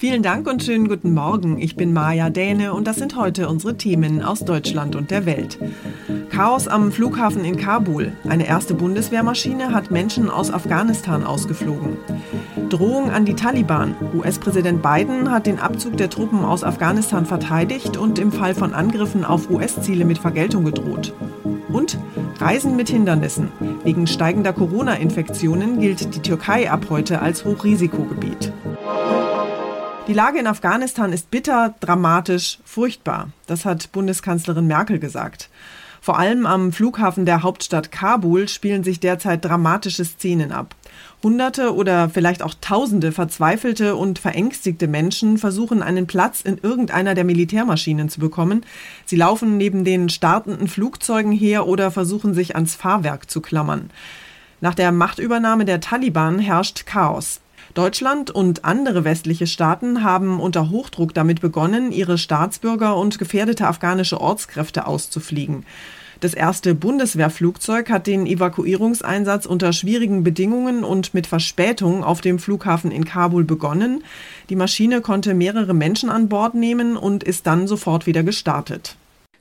Vielen Dank und schönen guten Morgen. Ich bin Maja Däne und das sind heute unsere Themen aus Deutschland und der Welt. Chaos am Flughafen in Kabul. Eine erste Bundeswehrmaschine hat Menschen aus Afghanistan ausgeflogen. Drohung an die Taliban. US-Präsident Biden hat den Abzug der Truppen aus Afghanistan verteidigt und im Fall von Angriffen auf US-Ziele mit Vergeltung gedroht. Und Reisen mit Hindernissen. Wegen steigender Corona-Infektionen gilt die Türkei ab heute als Hochrisikogebiet. Die Lage in Afghanistan ist bitter, dramatisch, furchtbar. Das hat Bundeskanzlerin Merkel gesagt. Vor allem am Flughafen der Hauptstadt Kabul spielen sich derzeit dramatische Szenen ab. Hunderte oder vielleicht auch Tausende verzweifelte und verängstigte Menschen versuchen einen Platz in irgendeiner der Militärmaschinen zu bekommen. Sie laufen neben den startenden Flugzeugen her oder versuchen sich ans Fahrwerk zu klammern. Nach der Machtübernahme der Taliban herrscht Chaos. Deutschland und andere westliche Staaten haben unter Hochdruck damit begonnen, ihre Staatsbürger und gefährdete afghanische Ortskräfte auszufliegen. Das erste Bundeswehrflugzeug hat den Evakuierungseinsatz unter schwierigen Bedingungen und mit Verspätung auf dem Flughafen in Kabul begonnen. Die Maschine konnte mehrere Menschen an Bord nehmen und ist dann sofort wieder gestartet.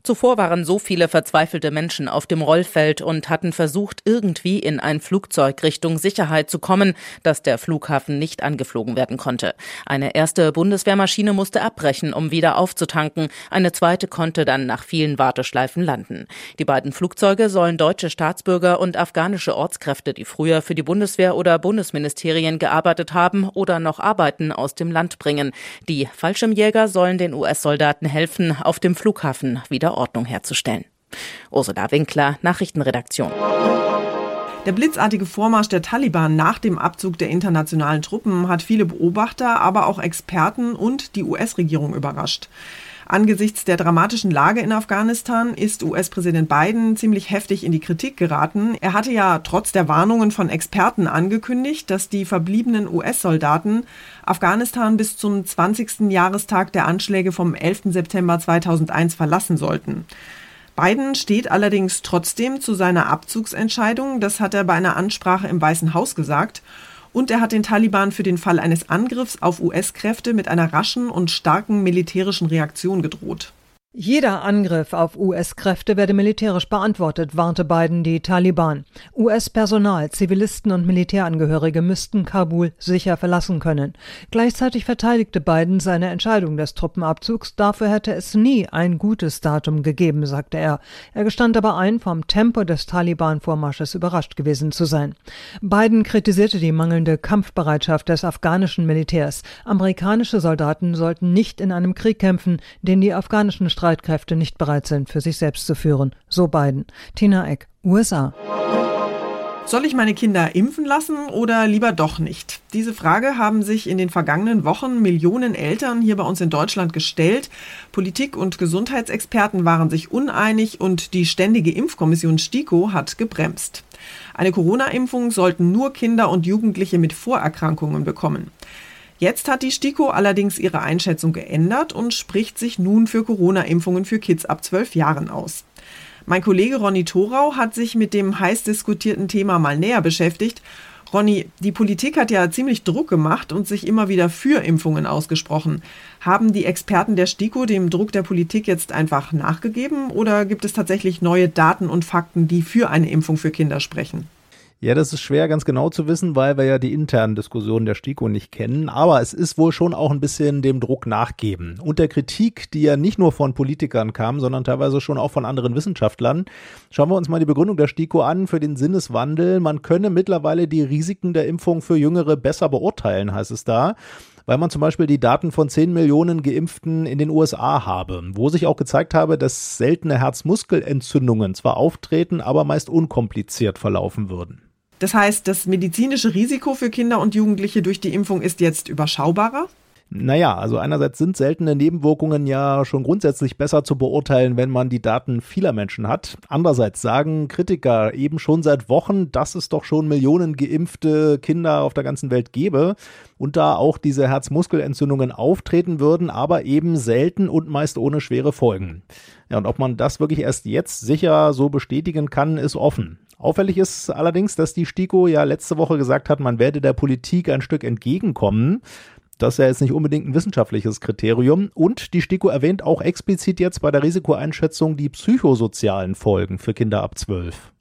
Zuvor waren so viele verzweifelte Menschen auf dem Rollfeld und hatten versucht, irgendwie in ein Flugzeug Richtung Sicherheit zu kommen, dass der Flughafen nicht angeflogen werden konnte. Eine erste Bundeswehrmaschine musste abbrechen, um wieder aufzutanken. Eine zweite konnte dann nach vielen Warteschleifen landen. Die beiden Flugzeuge sollen deutsche Staatsbürger und afghanische Ortskräfte, die früher für die Bundeswehr oder Bundesministerien gearbeitet haben oder noch arbeiten, aus dem Land bringen. Die Fallschirmjäger sollen den US-Soldaten helfen, auf dem Flughafen wieder Ordnung herzustellen. Ursula Winkler, Nachrichtenredaktion. Der blitzartige Vormarsch der Taliban nach dem Abzug der internationalen Truppen hat viele Beobachter, aber auch Experten und die US-Regierung überrascht. Angesichts der dramatischen Lage in Afghanistan ist US-Präsident Biden ziemlich heftig in die Kritik geraten. Er hatte ja trotz der Warnungen von Experten angekündigt, dass die verbliebenen US-Soldaten Afghanistan bis zum 20. Jahrestag der Anschläge vom 11. September 2001 verlassen sollten. Biden steht allerdings trotzdem zu seiner Abzugsentscheidung. Das hat er bei einer Ansprache im Weißen Haus gesagt. Und er hat den Taliban für den Fall eines Angriffs auf US-Kräfte mit einer raschen und starken militärischen Reaktion gedroht. Jeder Angriff auf US-Kräfte werde militärisch beantwortet, warnte Biden die Taliban. US-Personal, Zivilisten und Militärangehörige müssten Kabul sicher verlassen können. Gleichzeitig verteidigte Biden seine Entscheidung des Truppenabzugs. Dafür hätte es nie ein gutes Datum gegeben, sagte er. Er gestand aber ein, vom Tempo des Taliban-Vormarsches überrascht gewesen zu sein. Biden kritisierte die mangelnde Kampfbereitschaft des afghanischen Militärs. Amerikanische Soldaten sollten nicht in einem Krieg kämpfen, den die afghanischen Streitkräfte nicht bereit sind, für sich selbst zu führen. So Biden. Tina Eck, USA. Soll ich meine Kinder impfen lassen oder lieber doch nicht? Diese Frage haben sich in den vergangenen Wochen Millionen Eltern hier bei uns in Deutschland gestellt. Politik und Gesundheitsexperten waren sich uneinig und die Ständige Impfkommission STIKO hat gebremst. Eine Corona-Impfung sollten nur Kinder und Jugendliche mit Vorerkrankungen bekommen. Jetzt hat die STIKO allerdings ihre Einschätzung geändert und spricht sich nun für Corona-Impfungen für Kids ab 12 Jahren aus. Mein Kollege Ronny Thorau hat sich mit dem heiß diskutierten Thema mal näher beschäftigt. Ronny, die Politik hat ja ziemlich Druck gemacht und sich immer wieder für Impfungen ausgesprochen. Haben die Experten der STIKO dem Druck der Politik jetzt einfach nachgegeben oder gibt es tatsächlich neue Daten und Fakten, die für eine Impfung für Kinder sprechen? Ja, das ist schwer ganz genau zu wissen, weil wir ja die internen Diskussionen der STIKO nicht kennen. Aber es ist wohl schon auch ein bisschen dem Druck nachgeben. Und der Kritik, die ja nicht nur von Politikern kam, sondern teilweise schon auch von anderen Wissenschaftlern. Schauen wir uns mal die Begründung der STIKO an für den Sinneswandel. Man könne mittlerweile die Risiken der Impfung für Jüngere besser beurteilen, heißt es da weil man zum Beispiel die Daten von 10 Millionen Geimpften in den USA habe, wo sich auch gezeigt habe, dass seltene Herzmuskelentzündungen zwar auftreten, aber meist unkompliziert verlaufen würden. Das heißt, das medizinische Risiko für Kinder und Jugendliche durch die Impfung ist jetzt überschaubarer? Naja, also einerseits sind seltene Nebenwirkungen ja schon grundsätzlich besser zu beurteilen, wenn man die Daten vieler Menschen hat. Andererseits sagen Kritiker eben schon seit Wochen, dass es doch schon Millionen geimpfte Kinder auf der ganzen Welt gäbe und da auch diese Herzmuskelentzündungen auftreten würden, aber eben selten und meist ohne schwere Folgen. Ja, und ob man das wirklich erst jetzt sicher so bestätigen kann, ist offen. Auffällig ist allerdings, dass die STIKO ja letzte Woche gesagt hat, man werde der Politik ein Stück entgegenkommen. Das ist ja jetzt nicht unbedingt ein wissenschaftliches Kriterium. Und die STIKO erwähnt auch explizit jetzt bei der Risikoeinschätzung die psychosozialen Folgen für Kinder ab 12.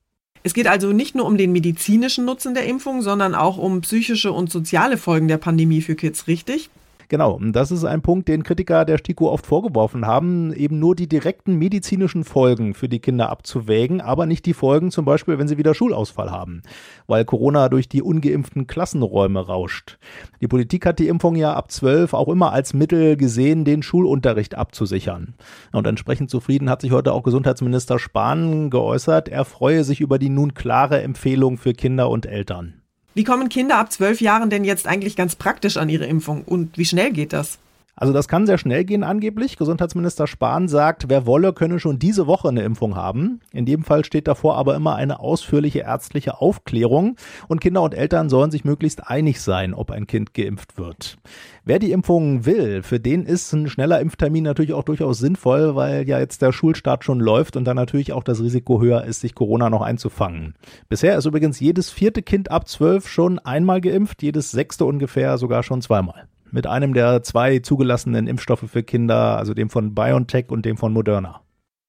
Es geht also nicht nur um den medizinischen Nutzen der Impfung, sondern auch um psychische und soziale Folgen der Pandemie für Kids, richtig? Genau, das ist ein Punkt, den Kritiker der STIKO oft vorgeworfen haben, eben nur die direkten medizinischen Folgen für die Kinder abzuwägen, aber nicht die Folgen zum Beispiel, wenn sie wieder Schulausfall haben, weil Corona durch die ungeimpften Klassenräume rauscht. Die Politik hat die Impfung ja ab 12 auch immer als Mittel gesehen, den Schulunterricht abzusichern. Und entsprechend zufrieden hat sich heute auch Gesundheitsminister Spahn geäußert. Er freue sich über die nun klare Empfehlung für Kinder und Eltern. Wie kommen Kinder ab zwölf Jahren denn jetzt eigentlich ganz praktisch an ihre Impfung und wie schnell geht das? Also das kann sehr schnell gehen angeblich. Gesundheitsminister Spahn sagt, wer wolle, könne schon diese Woche eine Impfung haben. In dem Fall steht davor aber immer eine ausführliche ärztliche Aufklärung und Kinder und Eltern sollen sich möglichst einig sein, ob ein Kind geimpft wird. Wer die Impfung will, für den ist ein schneller Impftermin natürlich auch durchaus sinnvoll, weil ja jetzt der Schulstart schon läuft und dann natürlich auch das Risiko höher ist, sich Corona noch einzufangen. Bisher ist übrigens jedes vierte Kind ab zwölf schon einmal geimpft, jedes sechste ungefähr sogar schon zweimal mit einem der zwei zugelassenen Impfstoffe für Kinder, also dem von BioNTech und dem von Moderna.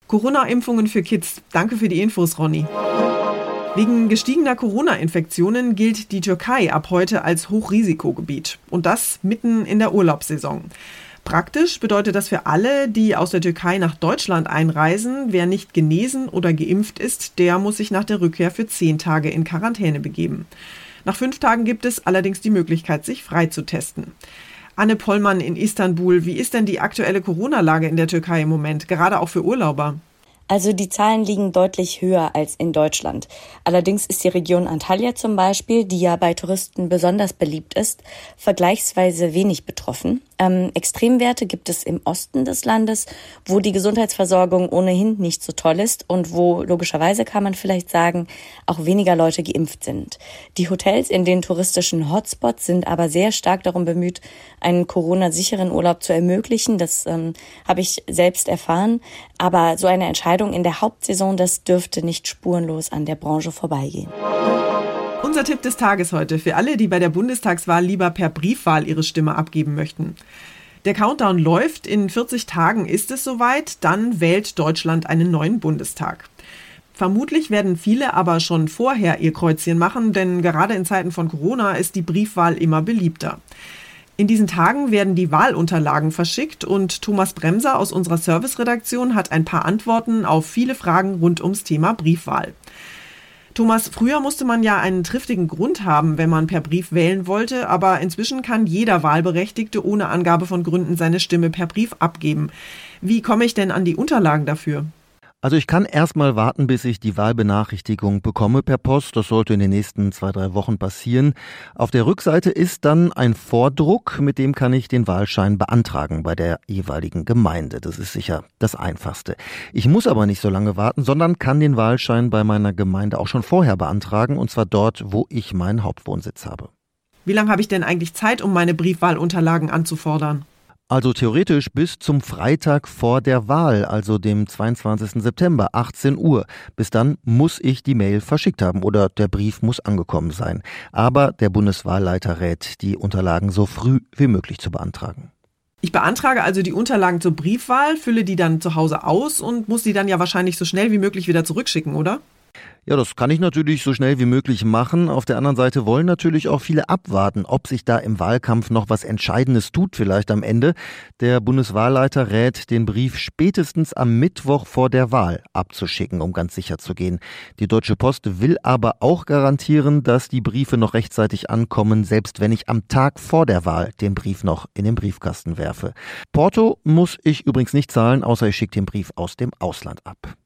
Corona-Impfungen für Kids. Danke für die Infos, Ronny. Wegen gestiegener Corona-Infektionen gilt die Türkei ab heute als Hochrisikogebiet. Und das mitten in der Urlaubssaison. Praktisch bedeutet das für alle, die aus der Türkei nach Deutschland einreisen, wer nicht genesen oder geimpft ist, der muss sich nach der Rückkehr für zehn Tage in Quarantäne begeben. Nach fünf Tagen gibt es allerdings die Möglichkeit, sich frei zu testen. Anne Pollmann in Istanbul. Wie ist denn die aktuelle Corona-Lage in der Türkei im Moment, gerade auch für Urlauber? Also die Zahlen liegen deutlich höher als in Deutschland. Allerdings ist die Region Antalya zum Beispiel, die ja bei Touristen besonders beliebt ist, vergleichsweise wenig betroffen. Ähm, Extremwerte gibt es im Osten des Landes, wo die Gesundheitsversorgung ohnehin nicht so toll ist und wo logischerweise kann man vielleicht sagen, auch weniger Leute geimpft sind. Die Hotels in den touristischen Hotspots sind aber sehr stark darum bemüht, einen Corona-sicheren Urlaub zu ermöglichen. Das ähm, habe ich selbst erfahren. Aber so eine Entscheidung in der Hauptsaison, das dürfte nicht spurenlos an der Branche vorbeigehen. Unser Tipp des Tages heute für alle, die bei der Bundestagswahl lieber per Briefwahl ihre Stimme abgeben möchten. Der Countdown läuft, in 40 Tagen ist es soweit, dann wählt Deutschland einen neuen Bundestag. Vermutlich werden viele aber schon vorher ihr Kreuzchen machen, denn gerade in Zeiten von Corona ist die Briefwahl immer beliebter. In diesen Tagen werden die Wahlunterlagen verschickt und Thomas Bremser aus unserer Serviceredaktion hat ein paar Antworten auf viele Fragen rund ums Thema Briefwahl. Thomas, früher musste man ja einen triftigen Grund haben, wenn man per Brief wählen wollte, aber inzwischen kann jeder Wahlberechtigte ohne Angabe von Gründen seine Stimme per Brief abgeben. Wie komme ich denn an die Unterlagen dafür? Also ich kann erstmal warten, bis ich die Wahlbenachrichtigung bekomme per Post. Das sollte in den nächsten zwei, drei Wochen passieren. Auf der Rückseite ist dann ein Vordruck, mit dem kann ich den Wahlschein beantragen bei der jeweiligen Gemeinde. Das ist sicher das Einfachste. Ich muss aber nicht so lange warten, sondern kann den Wahlschein bei meiner Gemeinde auch schon vorher beantragen, und zwar dort, wo ich meinen Hauptwohnsitz habe. Wie lange habe ich denn eigentlich Zeit, um meine Briefwahlunterlagen anzufordern? Also theoretisch bis zum Freitag vor der Wahl, also dem 22. September, 18 Uhr. Bis dann muss ich die Mail verschickt haben oder der Brief muss angekommen sein. Aber der Bundeswahlleiter rät, die Unterlagen so früh wie möglich zu beantragen. Ich beantrage also die Unterlagen zur Briefwahl, fülle die dann zu Hause aus und muss die dann ja wahrscheinlich so schnell wie möglich wieder zurückschicken, oder? Ja, das kann ich natürlich so schnell wie möglich machen. Auf der anderen Seite wollen natürlich auch viele abwarten, ob sich da im Wahlkampf noch was Entscheidendes tut, vielleicht am Ende. Der Bundeswahlleiter rät, den Brief spätestens am Mittwoch vor der Wahl abzuschicken, um ganz sicher zu gehen. Die Deutsche Post will aber auch garantieren, dass die Briefe noch rechtzeitig ankommen, selbst wenn ich am Tag vor der Wahl den Brief noch in den Briefkasten werfe. Porto muss ich übrigens nicht zahlen, außer ich schicke den Brief aus dem Ausland ab.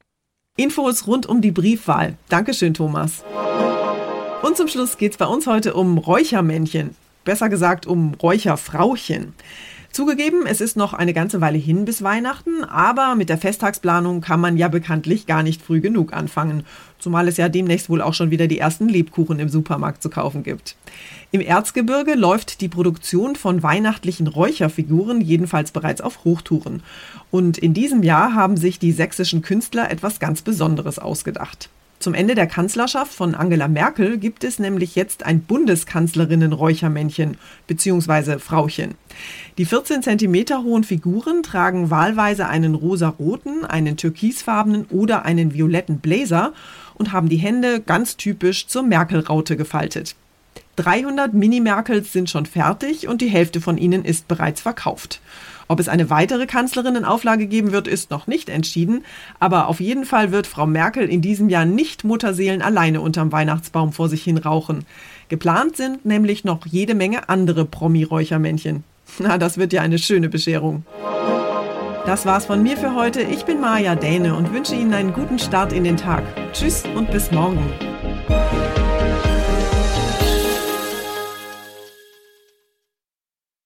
Infos rund um die Briefwahl. Dankeschön, Thomas. Und zum Schluss geht es bei uns heute um Räuchermännchen. Besser gesagt um Räucherfrauchen. Zugegeben, es ist noch eine ganze Weile hin bis Weihnachten, aber mit der Festtagsplanung kann man ja bekanntlich gar nicht früh genug anfangen, zumal es ja demnächst wohl auch schon wieder die ersten Lebkuchen im Supermarkt zu kaufen gibt. Im Erzgebirge läuft die Produktion von weihnachtlichen Räucherfiguren jedenfalls bereits auf Hochtouren. Und in diesem Jahr haben sich die sächsischen Künstler etwas ganz Besonderes ausgedacht. Zum Ende der Kanzlerschaft von Angela Merkel gibt es nämlich jetzt ein Bundeskanzlerinnen-Räuchermännchen bzw. Frauchen. Die 14 Zentimeter hohen Figuren tragen wahlweise einen rosaroten, einen türkisfarbenen oder einen violetten Blazer und haben die Hände ganz typisch zur Merkel-Raute gefaltet. 300 Mini-Merkels sind schon fertig und die Hälfte von ihnen ist bereits verkauft. Ob es eine weitere Kanzlerinnenauflage geben wird, ist noch nicht entschieden. Aber auf jeden Fall wird Frau Merkel in diesem Jahr nicht Mutterseelen alleine unterm Weihnachtsbaum vor sich hin rauchen. Geplant sind nämlich noch jede Menge andere Promi-Räuchermännchen. Na, das wird ja eine schöne Bescherung. Das war's von mir für heute. Ich bin Maja Däne und wünsche Ihnen einen guten Start in den Tag. Tschüss und bis morgen.